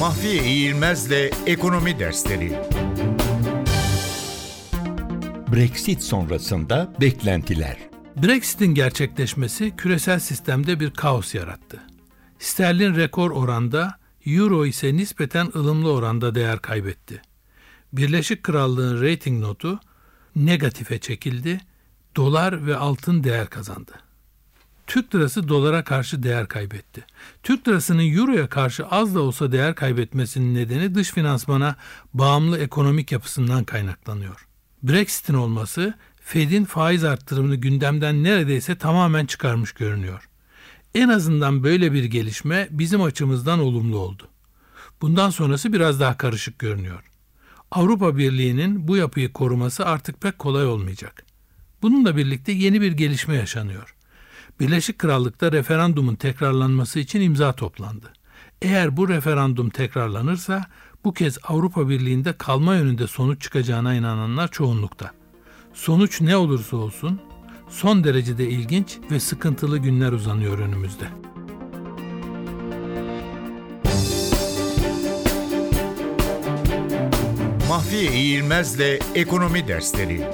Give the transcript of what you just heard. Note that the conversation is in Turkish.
Mahfiye İğilmez'le Ekonomi Dersleri Brexit sonrasında beklentiler. Brexit'in gerçekleşmesi küresel sistemde bir kaos yarattı. Sterlin rekor oranda, Euro ise nispeten ılımlı oranda değer kaybetti. Birleşik Krallığın rating notu negatife çekildi, dolar ve altın değer kazandı. Türk lirası dolara karşı değer kaybetti. Türk lirasının euroya karşı az da olsa değer kaybetmesinin nedeni dış finansmana bağımlı ekonomik yapısından kaynaklanıyor. Brexit'in olması Fed'in faiz arttırımını gündemden neredeyse tamamen çıkarmış görünüyor. En azından böyle bir gelişme bizim açımızdan olumlu oldu. Bundan sonrası biraz daha karışık görünüyor. Avrupa Birliği'nin bu yapıyı koruması artık pek kolay olmayacak. Bununla birlikte yeni bir gelişme yaşanıyor. Birleşik Krallık'ta referandumun tekrarlanması için imza toplandı. Eğer bu referandum tekrarlanırsa bu kez Avrupa Birliği'nde kalma yönünde sonuç çıkacağına inananlar çoğunlukta. Sonuç ne olursa olsun son derecede ilginç ve sıkıntılı günler uzanıyor önümüzde. Mahfiye İğilmez'le Ekonomi Dersleri